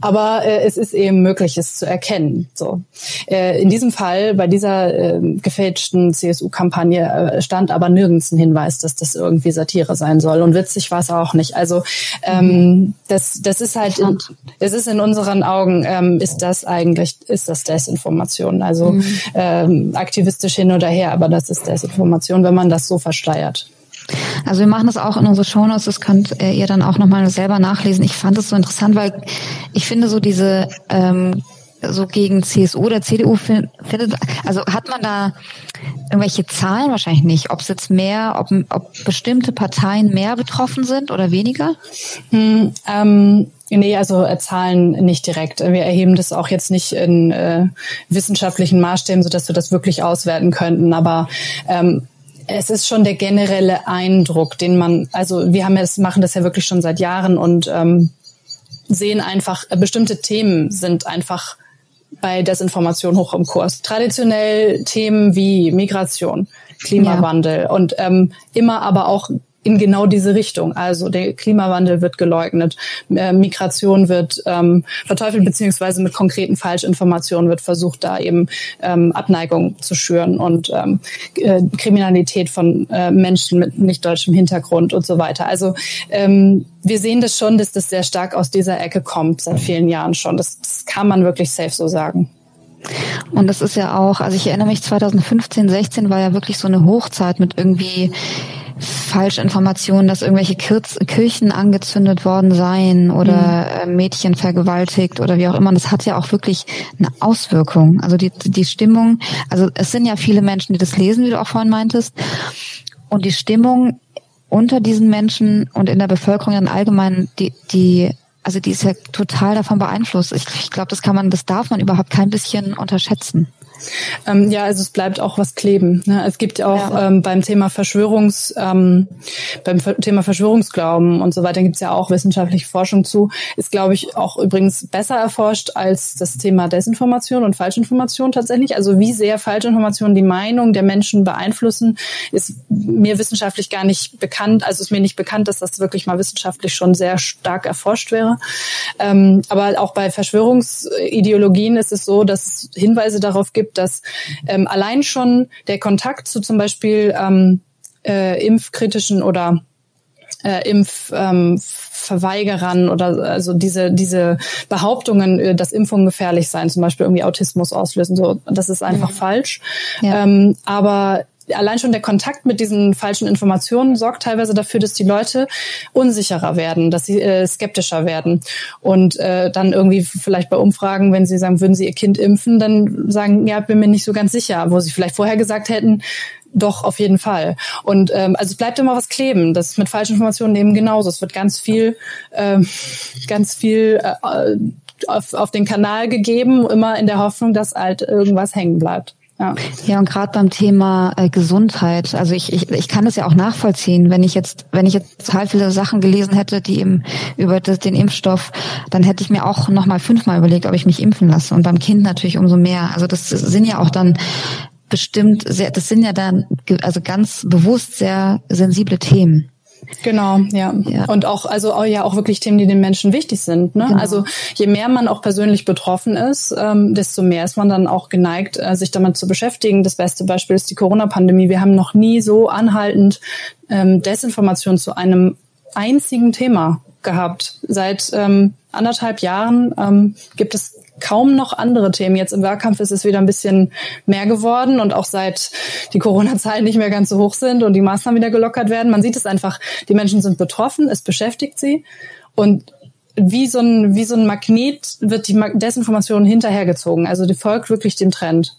Aber äh, es ist eben möglich, es zu erkennen. So. Äh, in diesem Fall, bei dieser äh, gefälschten CSU-Kampagne, äh, stand aber nirgends ein Hinweis, dass das irgendwie Satire sein soll. Und witzig war es auch nicht. Also ähm, mhm. das, das ist halt, in, es ist in unseren Augen, ähm, ist das eigentlich, ist das Desinformation. Also mhm. ähm, aktivistisch hin oder her, aber das ist Desinformation, wenn man das so versteuert. Also wir machen das auch in unsere Shownotes, das könnt ihr dann auch nochmal selber nachlesen. Ich fand es so interessant, weil ich finde so diese ähm, so gegen CSU oder CDU findet, also hat man da irgendwelche Zahlen wahrscheinlich nicht, ob es jetzt mehr, ob, ob bestimmte Parteien mehr betroffen sind oder weniger? Hm, ähm Nee, also äh, Zahlen nicht direkt. Wir erheben das auch jetzt nicht in äh, wissenschaftlichen Maßstäben, sodass wir das wirklich auswerten könnten. Aber ähm, es ist schon der generelle Eindruck, den man, also wir haben es, machen das ja wirklich schon seit Jahren und ähm, sehen einfach, äh, bestimmte Themen sind einfach bei Desinformation hoch im Kurs. Traditionell Themen wie Migration, Klimawandel ja. und ähm, immer aber auch in genau diese Richtung. Also der Klimawandel wird geleugnet, äh, Migration wird ähm, verteufelt, beziehungsweise mit konkreten Falschinformationen wird versucht, da eben ähm, Abneigung zu schüren und ähm, äh, Kriminalität von äh, Menschen mit nicht deutschem Hintergrund und so weiter. Also ähm, wir sehen das schon, dass das sehr stark aus dieser Ecke kommt, seit vielen Jahren schon. Das, das kann man wirklich safe so sagen. Und das ist ja auch, also ich erinnere mich 2015, 16 war ja wirklich so eine Hochzeit mit irgendwie Falschinformationen, dass irgendwelche Kirchen angezündet worden seien oder mhm. Mädchen vergewaltigt oder wie auch immer. Und das hat ja auch wirklich eine Auswirkung. Also die, die Stimmung, also es sind ja viele Menschen, die das lesen, wie du auch vorhin meintest. Und die Stimmung unter diesen Menschen und in der Bevölkerung dann allgemein, die, die also die ist ja total davon beeinflusst. Ich, ich glaube, das kann man, das darf man überhaupt kein bisschen unterschätzen. Ähm, ja, also es bleibt auch was kleben. Ne? Es gibt auch ja. ähm, beim Thema Verschwörungs, ähm, beim Thema Verschwörungsglauben und so weiter gibt es ja auch wissenschaftliche Forschung zu. Ist, glaube ich, auch übrigens besser erforscht als das Thema Desinformation und Falschinformation tatsächlich. Also wie sehr Falschinformationen die Meinung der Menschen beeinflussen, ist mir wissenschaftlich gar nicht bekannt. Also ist mir nicht bekannt, dass das wirklich mal wissenschaftlich schon sehr stark erforscht wäre. Ähm, aber auch bei Verschwörungsideologien ist es so, dass es Hinweise darauf gibt, gibt, dass ähm, allein schon der Kontakt zu zum Beispiel ähm, äh, impfkritischen oder äh, Impfverweigerern ähm, oder also diese diese Behauptungen, äh, dass Impfungen gefährlich seien, zum Beispiel irgendwie Autismus auslösen, so das ist einfach ja. falsch. Ja. Ähm, aber allein schon der Kontakt mit diesen falschen Informationen sorgt teilweise dafür, dass die Leute unsicherer werden, dass sie äh, skeptischer werden und äh, dann irgendwie vielleicht bei Umfragen, wenn sie sagen, würden sie ihr Kind impfen, dann sagen, ja, bin mir nicht so ganz sicher, wo sie vielleicht vorher gesagt hätten, doch, auf jeden Fall. Und ähm, also es bleibt immer was kleben. Das ist mit falschen Informationen eben genauso. Es wird ganz viel, ähm, ganz viel äh, auf, auf den Kanal gegeben, immer in der Hoffnung, dass halt irgendwas hängen bleibt. Ja, ja und gerade beim Thema äh, Gesundheit, also ich, ich, ich kann das ja auch nachvollziehen, wenn ich jetzt, wenn ich jetzt total viele Sachen gelesen hätte, die eben über das, den Impfstoff, dann hätte ich mir auch nochmal fünfmal überlegt, ob ich mich impfen lasse. Und beim Kind natürlich umso mehr. Also das sind ja auch dann bestimmt sehr, das sind ja dann also ganz bewusst sehr sensible Themen. Genau, ja. ja. Und auch, also auch, ja auch wirklich Themen, die den Menschen wichtig sind. Ne? Genau. Also je mehr man auch persönlich betroffen ist, ähm, desto mehr ist man dann auch geneigt, äh, sich damit zu beschäftigen. Das beste Beispiel ist die Corona-Pandemie. Wir haben noch nie so anhaltend ähm, Desinformation zu einem einzigen Thema gehabt. Seit ähm, anderthalb Jahren ähm, gibt es kaum noch andere Themen. Jetzt im Wahlkampf ist es wieder ein bisschen mehr geworden und auch seit die Corona-Zahlen nicht mehr ganz so hoch sind und die Maßnahmen wieder gelockert werden. Man sieht es einfach, die Menschen sind betroffen, es beschäftigt sie und wie so ein, wie so ein Magnet wird die Desinformation hinterhergezogen. Also die folgt wirklich dem Trend.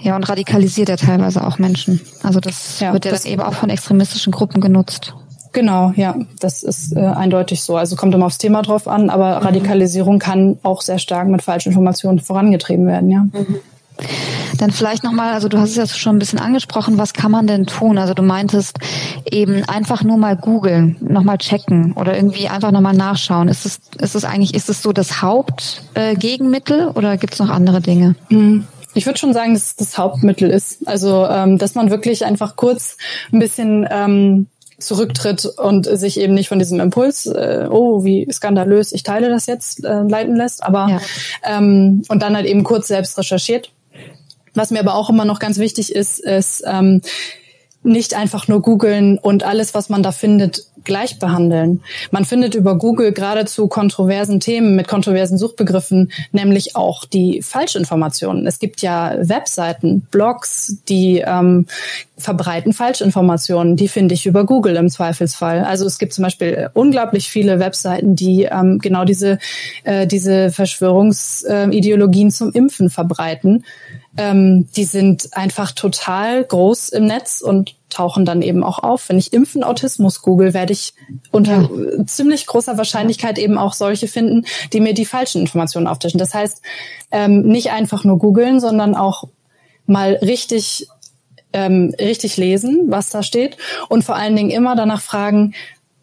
Ja, und radikalisiert ja teilweise auch Menschen. Also das ja, wird ja dann eben auch von extremistischen Gruppen genutzt. Genau, ja, das ist äh, eindeutig so. Also kommt immer aufs Thema drauf an, aber mhm. Radikalisierung kann auch sehr stark mit falschen Informationen vorangetrieben werden, ja. Mhm. Dann vielleicht nochmal, also du hast es ja schon ein bisschen angesprochen, was kann man denn tun? Also du meintest eben einfach nur mal googeln, nochmal checken oder irgendwie einfach nochmal nachschauen. Ist es, ist es eigentlich, ist es so das Hauptgegenmittel äh, oder gibt es noch andere Dinge? Mhm. Ich würde schon sagen, dass es das Hauptmittel ist. Also, ähm, dass man wirklich einfach kurz ein bisschen ähm, zurücktritt und sich eben nicht von diesem Impuls, äh, oh, wie skandalös, ich teile das jetzt, äh, leiten lässt, aber ja. ähm, und dann halt eben kurz selbst recherchiert. Was mir aber auch immer noch ganz wichtig ist, ist ähm, nicht einfach nur googeln und alles, was man da findet, gleich behandeln. Man findet über Google geradezu kontroversen Themen mit kontroversen Suchbegriffen, nämlich auch die Falschinformationen. Es gibt ja Webseiten, Blogs, die ähm, verbreiten Falschinformationen. Die finde ich über Google im Zweifelsfall. Also es gibt zum Beispiel unglaublich viele Webseiten, die ähm, genau diese, äh, diese Verschwörungsideologien zum Impfen verbreiten. Ähm, die sind einfach total groß im Netz und tauchen dann eben auch auf. Wenn ich Impfen Autismus google, werde ich unter ja. ziemlich großer Wahrscheinlichkeit eben auch solche finden, die mir die falschen Informationen auftischen. Das heißt, ähm, nicht einfach nur googeln, sondern auch mal richtig ähm, richtig lesen, was da steht und vor allen Dingen immer danach fragen,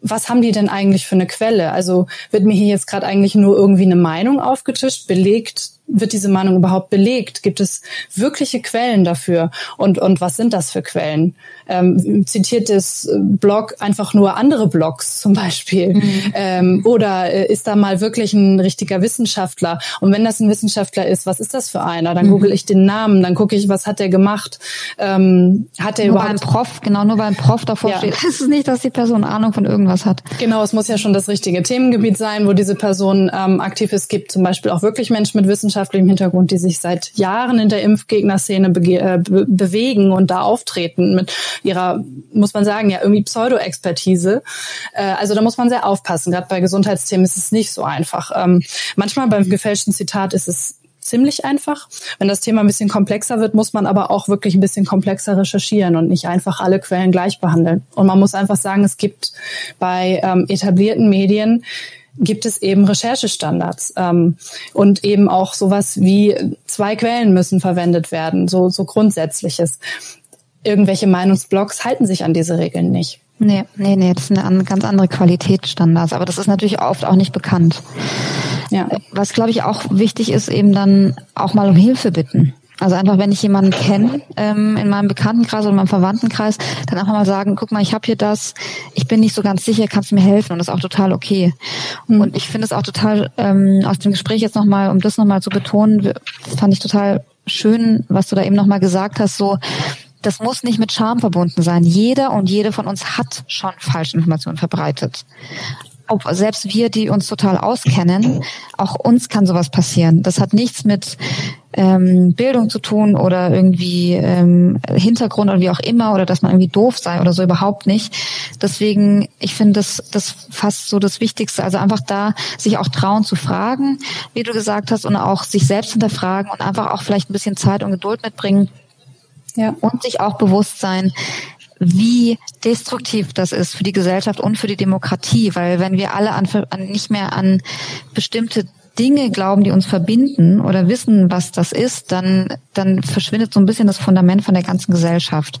was haben die denn eigentlich für eine Quelle? Also wird mir hier jetzt gerade eigentlich nur irgendwie eine Meinung aufgetischt, belegt wird diese Meinung überhaupt belegt? Gibt es wirkliche Quellen dafür? Und, und was sind das für Quellen? Ähm, zitiert das Blog einfach nur andere Blogs zum Beispiel? Mhm. Ähm, oder äh, ist da mal wirklich ein richtiger Wissenschaftler? Und wenn das ein Wissenschaftler ist, was ist das für einer? Dann mhm. google ich den Namen, dann gucke ich, was hat der gemacht? Ähm, hat der nur überhaupt... Beim Prof, genau, nur beim Prof davor ja. steht. Es ist nicht, dass die Person Ahnung von irgendwas hat. Genau, es muss ja schon das richtige Themengebiet sein, wo diese Person ähm, aktiv ist. Es gibt zum Beispiel auch wirklich Menschen mit Wissenschaft wissenschaftlichem Hintergrund, die sich seit Jahren in der Impfgegnerszene be äh, be bewegen und da auftreten mit ihrer, muss man sagen, ja irgendwie Pseudo-Expertise. Äh, also da muss man sehr aufpassen. Gerade bei Gesundheitsthemen ist es nicht so einfach. Ähm, manchmal beim gefälschten Zitat ist es ziemlich einfach. Wenn das Thema ein bisschen komplexer wird, muss man aber auch wirklich ein bisschen komplexer recherchieren und nicht einfach alle Quellen gleich behandeln. Und man muss einfach sagen, es gibt bei ähm, etablierten Medien gibt es eben Recherchestandards ähm, und eben auch sowas wie zwei Quellen müssen verwendet werden, so, so grundsätzliches. Irgendwelche Meinungsblogs halten sich an diese Regeln nicht. Nee, nee, nee, das sind eine ganz andere Qualitätsstandards, aber das ist natürlich oft auch nicht bekannt. Ja. Was, glaube ich, auch wichtig ist, eben dann auch mal um Hilfe bitten. Also einfach, wenn ich jemanden kenne ähm, in meinem Bekanntenkreis oder in meinem Verwandtenkreis, dann einfach mal sagen, guck mal, ich habe hier das, ich bin nicht so ganz sicher, kannst du mir helfen? Und das ist auch total okay. Mhm. Und ich finde es auch total ähm, aus dem Gespräch jetzt nochmal, um das nochmal zu betonen, fand ich total schön, was du da eben nochmal gesagt hast, so das muss nicht mit Scham verbunden sein. Jeder und jede von uns hat schon falsche Informationen verbreitet ob selbst wir, die uns total auskennen, auch uns kann sowas passieren. Das hat nichts mit ähm, Bildung zu tun oder irgendwie ähm, Hintergrund oder wie auch immer oder dass man irgendwie doof sei oder so überhaupt nicht. Deswegen, ich finde das, das fast so das Wichtigste. Also einfach da sich auch trauen zu fragen, wie du gesagt hast, und auch sich selbst hinterfragen und einfach auch vielleicht ein bisschen Zeit und Geduld mitbringen. Ja. Und sich auch bewusst sein, wie destruktiv das ist für die Gesellschaft und für die Demokratie, weil wenn wir alle an, an nicht mehr an bestimmte Dinge glauben, die uns verbinden oder wissen, was das ist, dann, dann verschwindet so ein bisschen das Fundament von der ganzen Gesellschaft.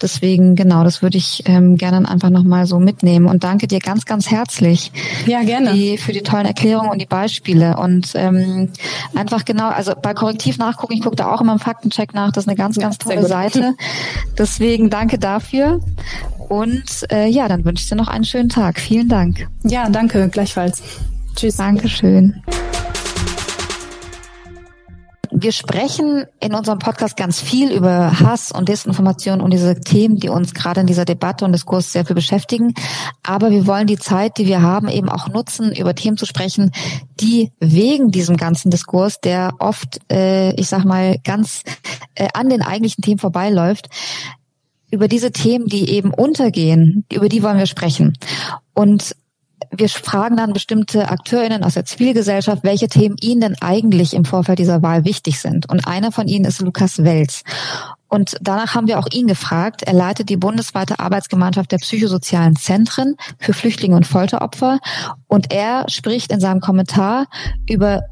Deswegen, genau, das würde ich ähm, gerne einfach nochmal so mitnehmen. Und danke dir ganz, ganz herzlich. Ja, gerne. Die, für die tollen Erklärungen und die Beispiele. Und ähm, einfach genau, also bei Korrektiv nachgucken, ich gucke da auch immer im Faktencheck nach, das ist eine ganz, ganz tolle Seite. Deswegen danke dafür. Und äh, ja, dann wünsche ich dir noch einen schönen Tag. Vielen Dank. Ja, danke, gleichfalls. Tschüss. Dankeschön. Wir sprechen in unserem Podcast ganz viel über Hass und Desinformation und diese Themen, die uns gerade in dieser Debatte und Diskurs sehr viel beschäftigen. Aber wir wollen die Zeit, die wir haben, eben auch nutzen, über Themen zu sprechen, die wegen diesem ganzen Diskurs, der oft, äh, ich sag mal, ganz äh, an den eigentlichen Themen vorbeiläuft, über diese Themen, die eben untergehen, über die wollen wir sprechen. Und wir fragen dann bestimmte AkteurInnen aus der Zivilgesellschaft, welche Themen ihnen denn eigentlich im Vorfeld dieser Wahl wichtig sind. Und einer von ihnen ist Lukas Welz. Und danach haben wir auch ihn gefragt. Er leitet die bundesweite Arbeitsgemeinschaft der psychosozialen Zentren für Flüchtlinge und Folteropfer. Und er spricht in seinem Kommentar über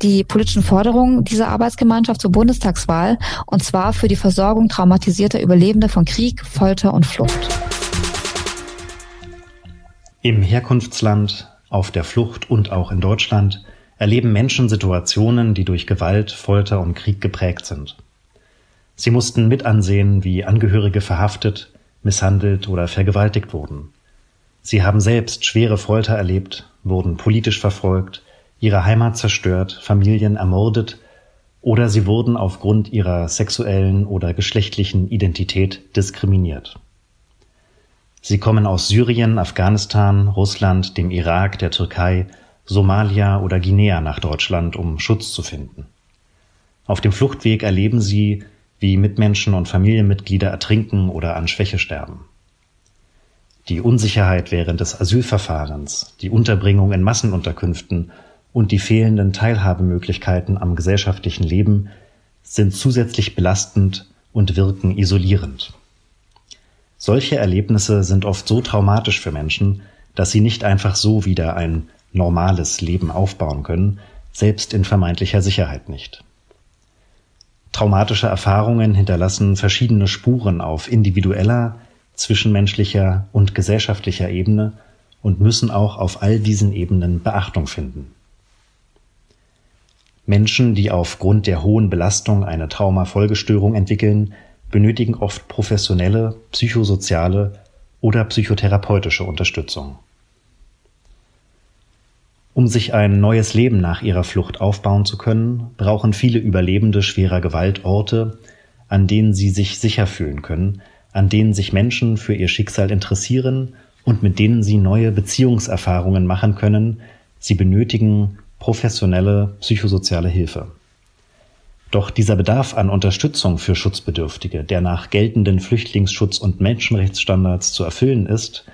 die politischen Forderungen dieser Arbeitsgemeinschaft zur Bundestagswahl, und zwar für die Versorgung traumatisierter Überlebender von Krieg, Folter und Flucht. Im Herkunftsland, auf der Flucht und auch in Deutschland erleben Menschen Situationen, die durch Gewalt, Folter und Krieg geprägt sind. Sie mussten mit ansehen, wie Angehörige verhaftet, misshandelt oder vergewaltigt wurden. Sie haben selbst schwere Folter erlebt, wurden politisch verfolgt, ihre Heimat zerstört, Familien ermordet oder sie wurden aufgrund ihrer sexuellen oder geschlechtlichen Identität diskriminiert. Sie kommen aus Syrien, Afghanistan, Russland, dem Irak, der Türkei, Somalia oder Guinea nach Deutschland, um Schutz zu finden. Auf dem Fluchtweg erleben sie, wie Mitmenschen und Familienmitglieder ertrinken oder an Schwäche sterben. Die Unsicherheit während des Asylverfahrens, die Unterbringung in Massenunterkünften und die fehlenden Teilhabemöglichkeiten am gesellschaftlichen Leben sind zusätzlich belastend und wirken isolierend. Solche Erlebnisse sind oft so traumatisch für Menschen, dass sie nicht einfach so wieder ein normales Leben aufbauen können, selbst in vermeintlicher Sicherheit nicht. Traumatische Erfahrungen hinterlassen verschiedene Spuren auf individueller, zwischenmenschlicher und gesellschaftlicher Ebene und müssen auch auf all diesen Ebenen Beachtung finden. Menschen, die aufgrund der hohen Belastung eine Traumafolgestörung entwickeln, benötigen oft professionelle, psychosoziale oder psychotherapeutische Unterstützung. Um sich ein neues Leben nach ihrer Flucht aufbauen zu können, brauchen viele Überlebende schwerer Gewalt Orte, an denen sie sich sicher fühlen können, an denen sich Menschen für ihr Schicksal interessieren und mit denen sie neue Beziehungserfahrungen machen können. Sie benötigen professionelle psychosoziale Hilfe. Doch dieser Bedarf an Unterstützung für Schutzbedürftige, der nach geltenden Flüchtlingsschutz- und Menschenrechtsstandards zu erfüllen ist,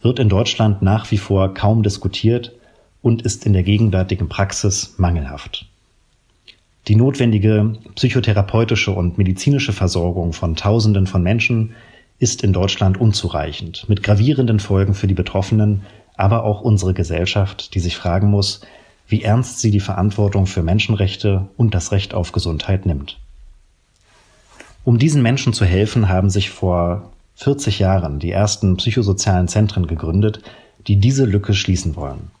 wird in Deutschland nach wie vor kaum diskutiert und ist in der gegenwärtigen Praxis mangelhaft. Die notwendige psychotherapeutische und medizinische Versorgung von Tausenden von Menschen ist in Deutschland unzureichend, mit gravierenden Folgen für die Betroffenen, aber auch unsere Gesellschaft, die sich fragen muss, wie ernst sie die Verantwortung für Menschenrechte und das Recht auf Gesundheit nimmt. Um diesen Menschen zu helfen, haben sich vor 40 Jahren die ersten psychosozialen Zentren gegründet, die diese Lücke schließen wollen.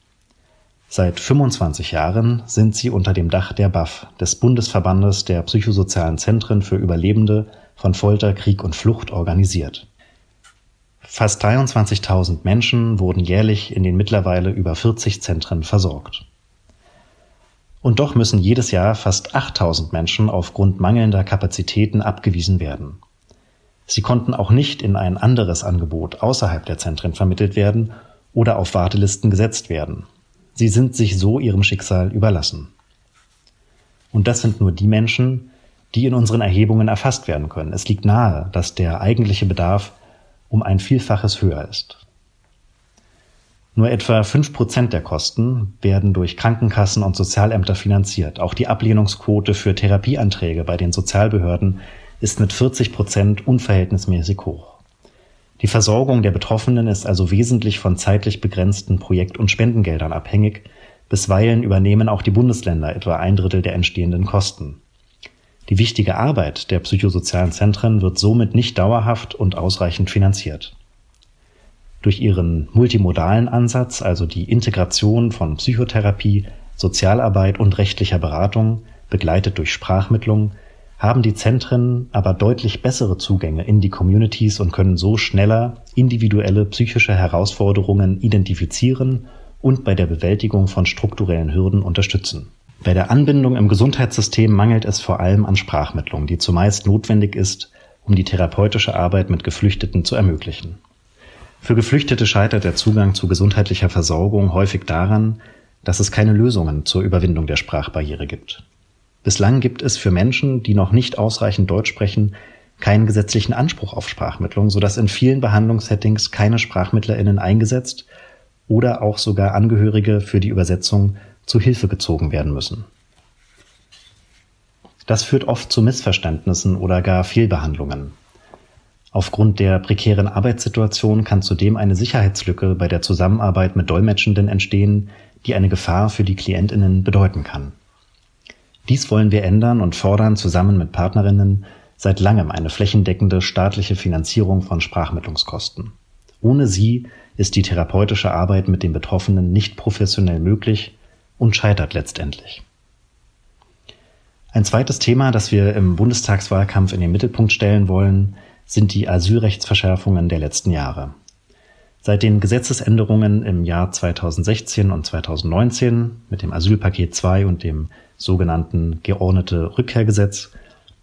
Seit 25 Jahren sind sie unter dem Dach der BAF, des Bundesverbandes der psychosozialen Zentren für Überlebende von Folter, Krieg und Flucht organisiert. Fast 23.000 Menschen wurden jährlich in den mittlerweile über 40 Zentren versorgt. Und doch müssen jedes Jahr fast 8000 Menschen aufgrund mangelnder Kapazitäten abgewiesen werden. Sie konnten auch nicht in ein anderes Angebot außerhalb der Zentren vermittelt werden oder auf Wartelisten gesetzt werden. Sie sind sich so ihrem Schicksal überlassen. Und das sind nur die Menschen, die in unseren Erhebungen erfasst werden können. Es liegt nahe, dass der eigentliche Bedarf um ein Vielfaches höher ist. Nur etwa fünf Prozent der Kosten werden durch Krankenkassen und Sozialämter finanziert. Auch die Ablehnungsquote für Therapieanträge bei den Sozialbehörden ist mit 40 Prozent unverhältnismäßig hoch. Die Versorgung der Betroffenen ist also wesentlich von zeitlich begrenzten Projekt- und Spendengeldern abhängig, Bisweilen übernehmen auch die Bundesländer etwa ein Drittel der entstehenden Kosten. Die wichtige Arbeit der psychosozialen Zentren wird somit nicht dauerhaft und ausreichend finanziert. Durch ihren multimodalen Ansatz, also die Integration von Psychotherapie, Sozialarbeit und rechtlicher Beratung, begleitet durch Sprachmittlung, haben die Zentren aber deutlich bessere Zugänge in die Communities und können so schneller individuelle psychische Herausforderungen identifizieren und bei der Bewältigung von strukturellen Hürden unterstützen. Bei der Anbindung im Gesundheitssystem mangelt es vor allem an Sprachmittlung, die zumeist notwendig ist, um die therapeutische Arbeit mit Geflüchteten zu ermöglichen. Für Geflüchtete scheitert der Zugang zu gesundheitlicher Versorgung häufig daran, dass es keine Lösungen zur Überwindung der Sprachbarriere gibt. Bislang gibt es für Menschen, die noch nicht ausreichend Deutsch sprechen, keinen gesetzlichen Anspruch auf Sprachmittlung, sodass in vielen Behandlungssettings keine Sprachmittlerinnen eingesetzt oder auch sogar Angehörige für die Übersetzung zu Hilfe gezogen werden müssen. Das führt oft zu Missverständnissen oder gar Fehlbehandlungen. Aufgrund der prekären Arbeitssituation kann zudem eine Sicherheitslücke bei der Zusammenarbeit mit Dolmetschenden entstehen, die eine Gefahr für die Klientinnen bedeuten kann. Dies wollen wir ändern und fordern zusammen mit Partnerinnen seit langem eine flächendeckende staatliche Finanzierung von Sprachmittlungskosten. Ohne sie ist die therapeutische Arbeit mit den Betroffenen nicht professionell möglich und scheitert letztendlich. Ein zweites Thema, das wir im Bundestagswahlkampf in den Mittelpunkt stellen wollen, sind die Asylrechtsverschärfungen der letzten Jahre. Seit den Gesetzesänderungen im Jahr 2016 und 2019 mit dem Asylpaket 2 und dem sogenannten geordnete Rückkehrgesetz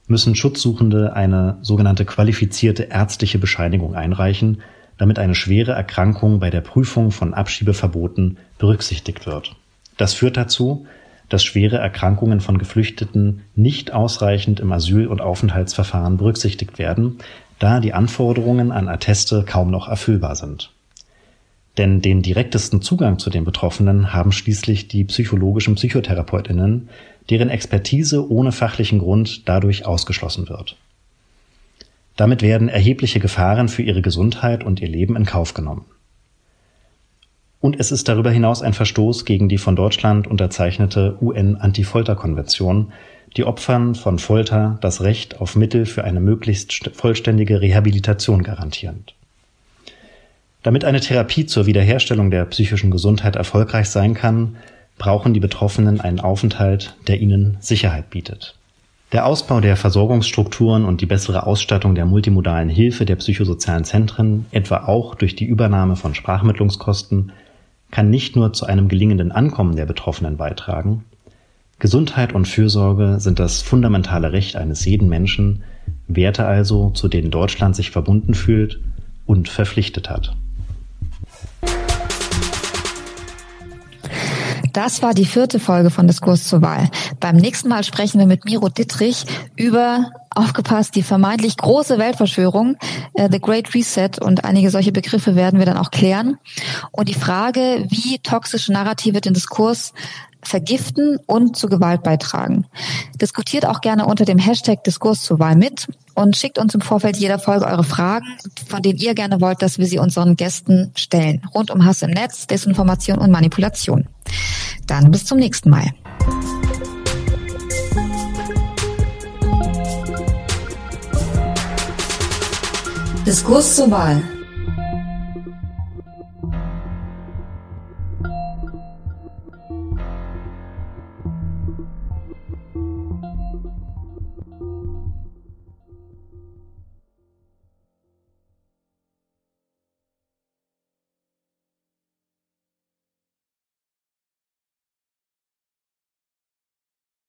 müssen Schutzsuchende eine sogenannte qualifizierte ärztliche Bescheinigung einreichen, damit eine schwere Erkrankung bei der Prüfung von Abschiebeverboten berücksichtigt wird. Das führt dazu, dass schwere Erkrankungen von Geflüchteten nicht ausreichend im Asyl- und Aufenthaltsverfahren berücksichtigt werden, da die Anforderungen an Atteste kaum noch erfüllbar sind. Denn den direktesten Zugang zu den Betroffenen haben schließlich die psychologischen Psychotherapeutinnen, deren Expertise ohne fachlichen Grund dadurch ausgeschlossen wird. Damit werden erhebliche Gefahren für ihre Gesundheit und ihr Leben in Kauf genommen. Und es ist darüber hinaus ein Verstoß gegen die von Deutschland unterzeichnete UN-Anti-Folter-Konvention, die Opfern von Folter das Recht auf Mittel für eine möglichst vollständige Rehabilitation garantieren. Damit eine Therapie zur Wiederherstellung der psychischen Gesundheit erfolgreich sein kann, brauchen die Betroffenen einen Aufenthalt, der ihnen Sicherheit bietet. Der Ausbau der Versorgungsstrukturen und die bessere Ausstattung der multimodalen Hilfe der psychosozialen Zentren, etwa auch durch die Übernahme von Sprachmittlungskosten, kann nicht nur zu einem gelingenden Ankommen der Betroffenen beitragen. Gesundheit und Fürsorge sind das fundamentale Recht eines jeden Menschen, Werte also, zu denen Deutschland sich verbunden fühlt und verpflichtet hat. Das war die vierte Folge von Diskurs zur Wahl. Beim nächsten Mal sprechen wir mit Miro Dittrich über, aufgepasst, die vermeintlich große Weltverschwörung, äh, The Great Reset und einige solche Begriffe werden wir dann auch klären. Und die Frage, wie toxische Narrative den Diskurs vergiften und zu Gewalt beitragen. Diskutiert auch gerne unter dem Hashtag Diskurs zur Wahl mit und schickt uns im Vorfeld jeder Folge eure Fragen, von denen ihr gerne wollt, dass wir sie unseren Gästen stellen. Rund um Hass im Netz, Desinformation und Manipulation. Dann bis zum nächsten Mal. Diskurs zur Wahl.